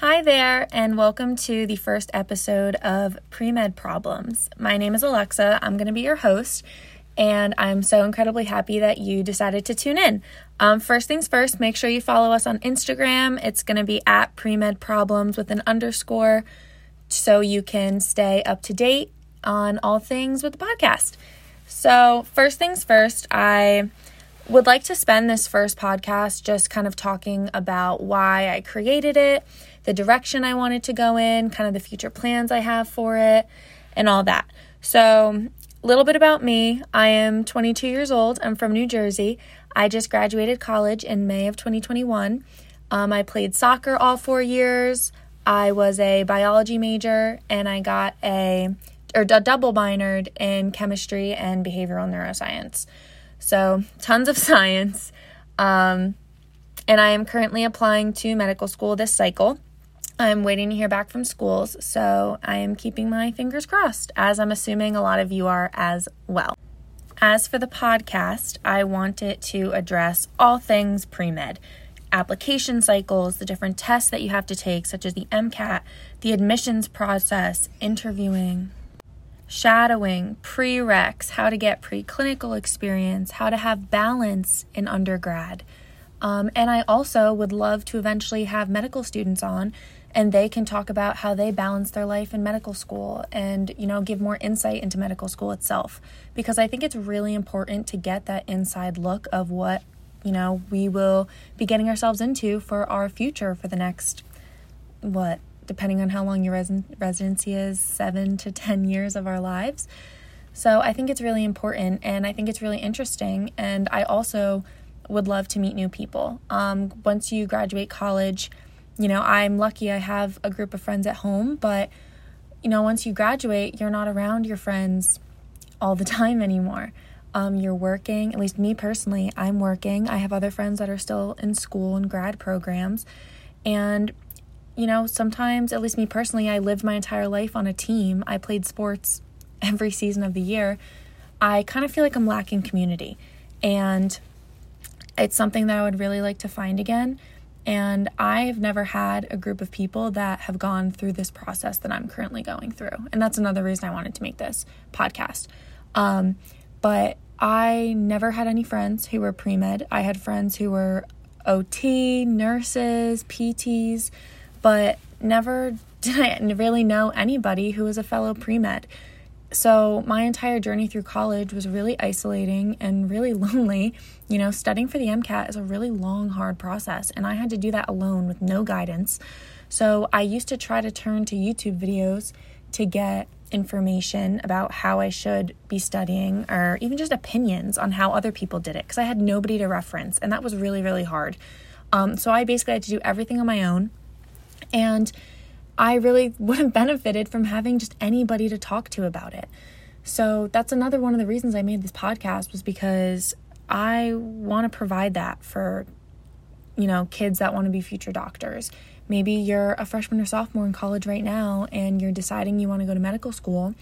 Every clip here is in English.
Hi there, and welcome to the first episode of Pre Med Problems. My name is Alexa. I'm going to be your host, and I'm so incredibly happy that you decided to tune in. Um, first things first, make sure you follow us on Instagram. It's going to be at Pre Med Problems with an underscore so you can stay up to date on all things with the podcast. So, first things first, I would like to spend this first podcast just kind of talking about why I created it, the direction I wanted to go in, kind of the future plans I have for it, and all that. So, a little bit about me I am 22 years old, I'm from New Jersey. I just graduated college in May of 2021. Um, I played soccer all four years. I was a biology major and I got a or a double minored in chemistry and behavioral neuroscience. So, tons of science. Um, and I am currently applying to medical school this cycle. I'm waiting to hear back from schools, so I am keeping my fingers crossed, as I'm assuming a lot of you are as well. As for the podcast, I want it to address all things pre med application cycles, the different tests that you have to take, such as the MCAT, the admissions process, interviewing, shadowing, prereqs, how to get preclinical experience, how to have balance in undergrad. Um, and I also would love to eventually have medical students on and they can talk about how they balance their life in medical school and you know give more insight into medical school itself because i think it's really important to get that inside look of what you know we will be getting ourselves into for our future for the next what depending on how long your res- residency is, seven to 10 years of our lives. So I think it's really important and I think it's really interesting. And I also would love to meet new people. Um, once you graduate college, you know, I'm lucky I have a group of friends at home, but, you know, once you graduate, you're not around your friends all the time anymore. Um, you're working, at least me personally, I'm working. I have other friends that are still in school and grad programs. And you know, sometimes, at least me personally, I lived my entire life on a team. I played sports every season of the year. I kind of feel like I'm lacking community. And it's something that I would really like to find again. And I've never had a group of people that have gone through this process that I'm currently going through. And that's another reason I wanted to make this podcast. Um, but I never had any friends who were pre med. I had friends who were OT, nurses, PTs but never did I really know anybody who was a fellow pre med. So, my entire journey through college was really isolating and really lonely. You know, studying for the MCAT is a really long, hard process, and I had to do that alone with no guidance. So, I used to try to turn to YouTube videos to get information about how I should be studying or even just opinions on how other people did it because I had nobody to reference, and that was really, really hard. Um, so, I basically had to do everything on my own and I really would have benefited from having just anybody to talk to about it. So that's another one of the reasons I made this podcast was because I want to provide that for you know, kids that want to be future doctors. Maybe you're a freshman or sophomore in college right now and you're deciding you want to go to medical school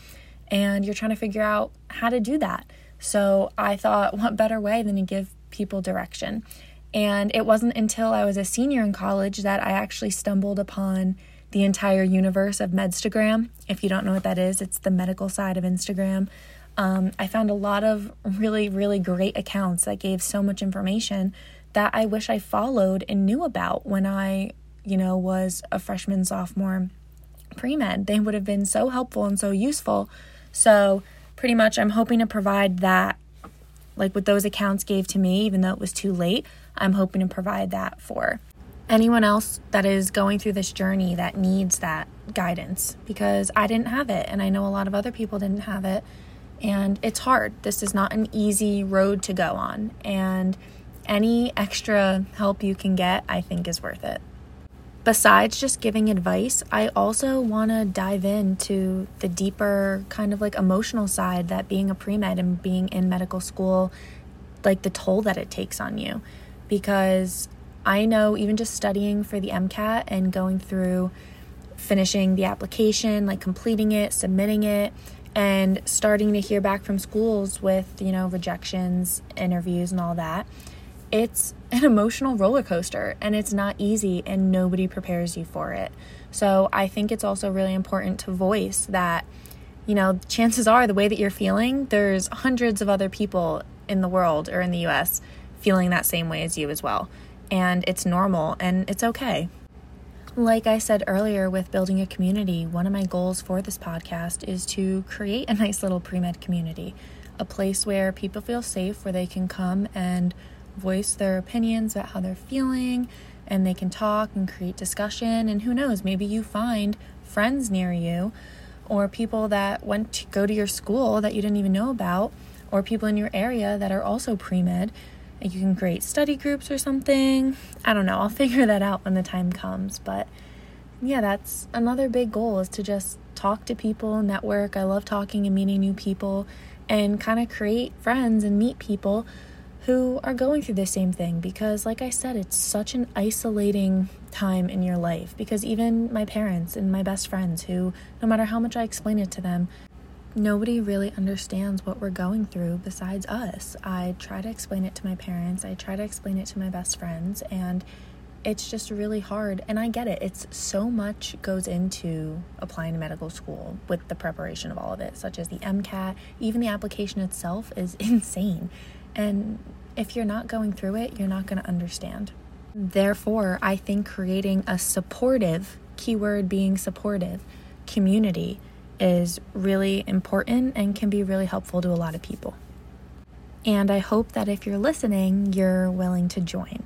and you're trying to figure out how to do that. So I thought, what better way than to give people direction? And it wasn't until I was a senior in college that I actually stumbled upon the entire universe of Medstagram. If you don't know what that is, it's the medical side of Instagram. Um, I found a lot of really, really great accounts that gave so much information that I wish I followed and knew about when I, you know, was a freshman, sophomore pre med. They would have been so helpful and so useful. So, pretty much, I'm hoping to provide that, like what those accounts gave to me, even though it was too late. I'm hoping to provide that for. Anyone else that is going through this journey that needs that guidance? Because I didn't have it and I know a lot of other people didn't have it. And it's hard. This is not an easy road to go on. And any extra help you can get I think is worth it. Besides just giving advice, I also want to dive into the deeper kind of like emotional side that being a pre-med and being in medical school like the toll that it takes on you because I know even just studying for the MCAT and going through finishing the application, like completing it, submitting it, and starting to hear back from schools with, you know, rejections, interviews, and all that. It's an emotional roller coaster and it's not easy and nobody prepares you for it. So I think it's also really important to voice that, you know, chances are the way that you're feeling, there's hundreds of other people in the world or in the US feeling that same way as you as well. And it's normal and it's okay. Like I said earlier with building a community, one of my goals for this podcast is to create a nice little pre med community, a place where people feel safe, where they can come and voice their opinions about how they're feeling, and they can talk and create discussion. And who knows, maybe you find friends near you or people that went to go to your school that you didn't even know about, or people in your area that are also pre med you can create study groups or something. I don't know. I'll figure that out when the time comes. But yeah, that's another big goal is to just talk to people, network. I love talking and meeting new people and kind of create friends and meet people who are going through the same thing because like I said, it's such an isolating time in your life because even my parents and my best friends who no matter how much I explain it to them, nobody really understands what we're going through besides us. I try to explain it to my parents, I try to explain it to my best friends, and it's just really hard. And I get it, it's so much goes into applying to medical school with the preparation of all of it, such as the MCAT, even the application itself is insane. And if you're not going through it, you're not going to understand. Therefore, I think creating a supportive, keyword being supportive, community is really important and can be really helpful to a lot of people. And I hope that if you're listening, you're willing to join.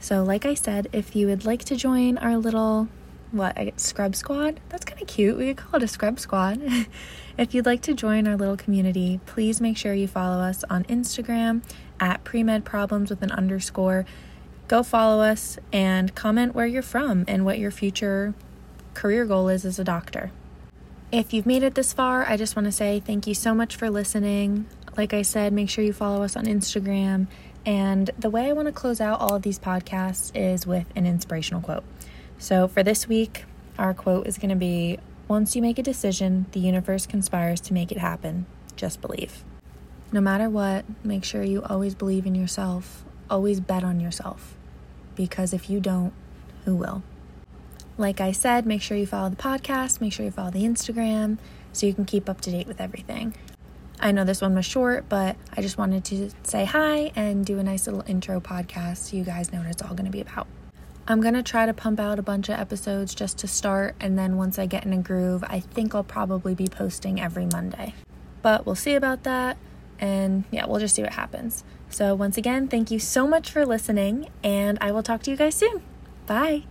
So, like I said, if you would like to join our little, what, scrub squad? That's kind of cute. We could call it a scrub squad. if you'd like to join our little community, please make sure you follow us on Instagram at premed problems with an underscore. Go follow us and comment where you're from and what your future career goal is as a doctor. If you've made it this far, I just want to say thank you so much for listening. Like I said, make sure you follow us on Instagram. And the way I want to close out all of these podcasts is with an inspirational quote. So for this week, our quote is going to be Once you make a decision, the universe conspires to make it happen. Just believe. No matter what, make sure you always believe in yourself, always bet on yourself. Because if you don't, who will? Like I said, make sure you follow the podcast, make sure you follow the Instagram so you can keep up to date with everything. I know this one was short, but I just wanted to say hi and do a nice little intro podcast so you guys know what it's all going to be about. I'm going to try to pump out a bunch of episodes just to start, and then once I get in a groove, I think I'll probably be posting every Monday. But we'll see about that, and yeah, we'll just see what happens. So, once again, thank you so much for listening, and I will talk to you guys soon. Bye.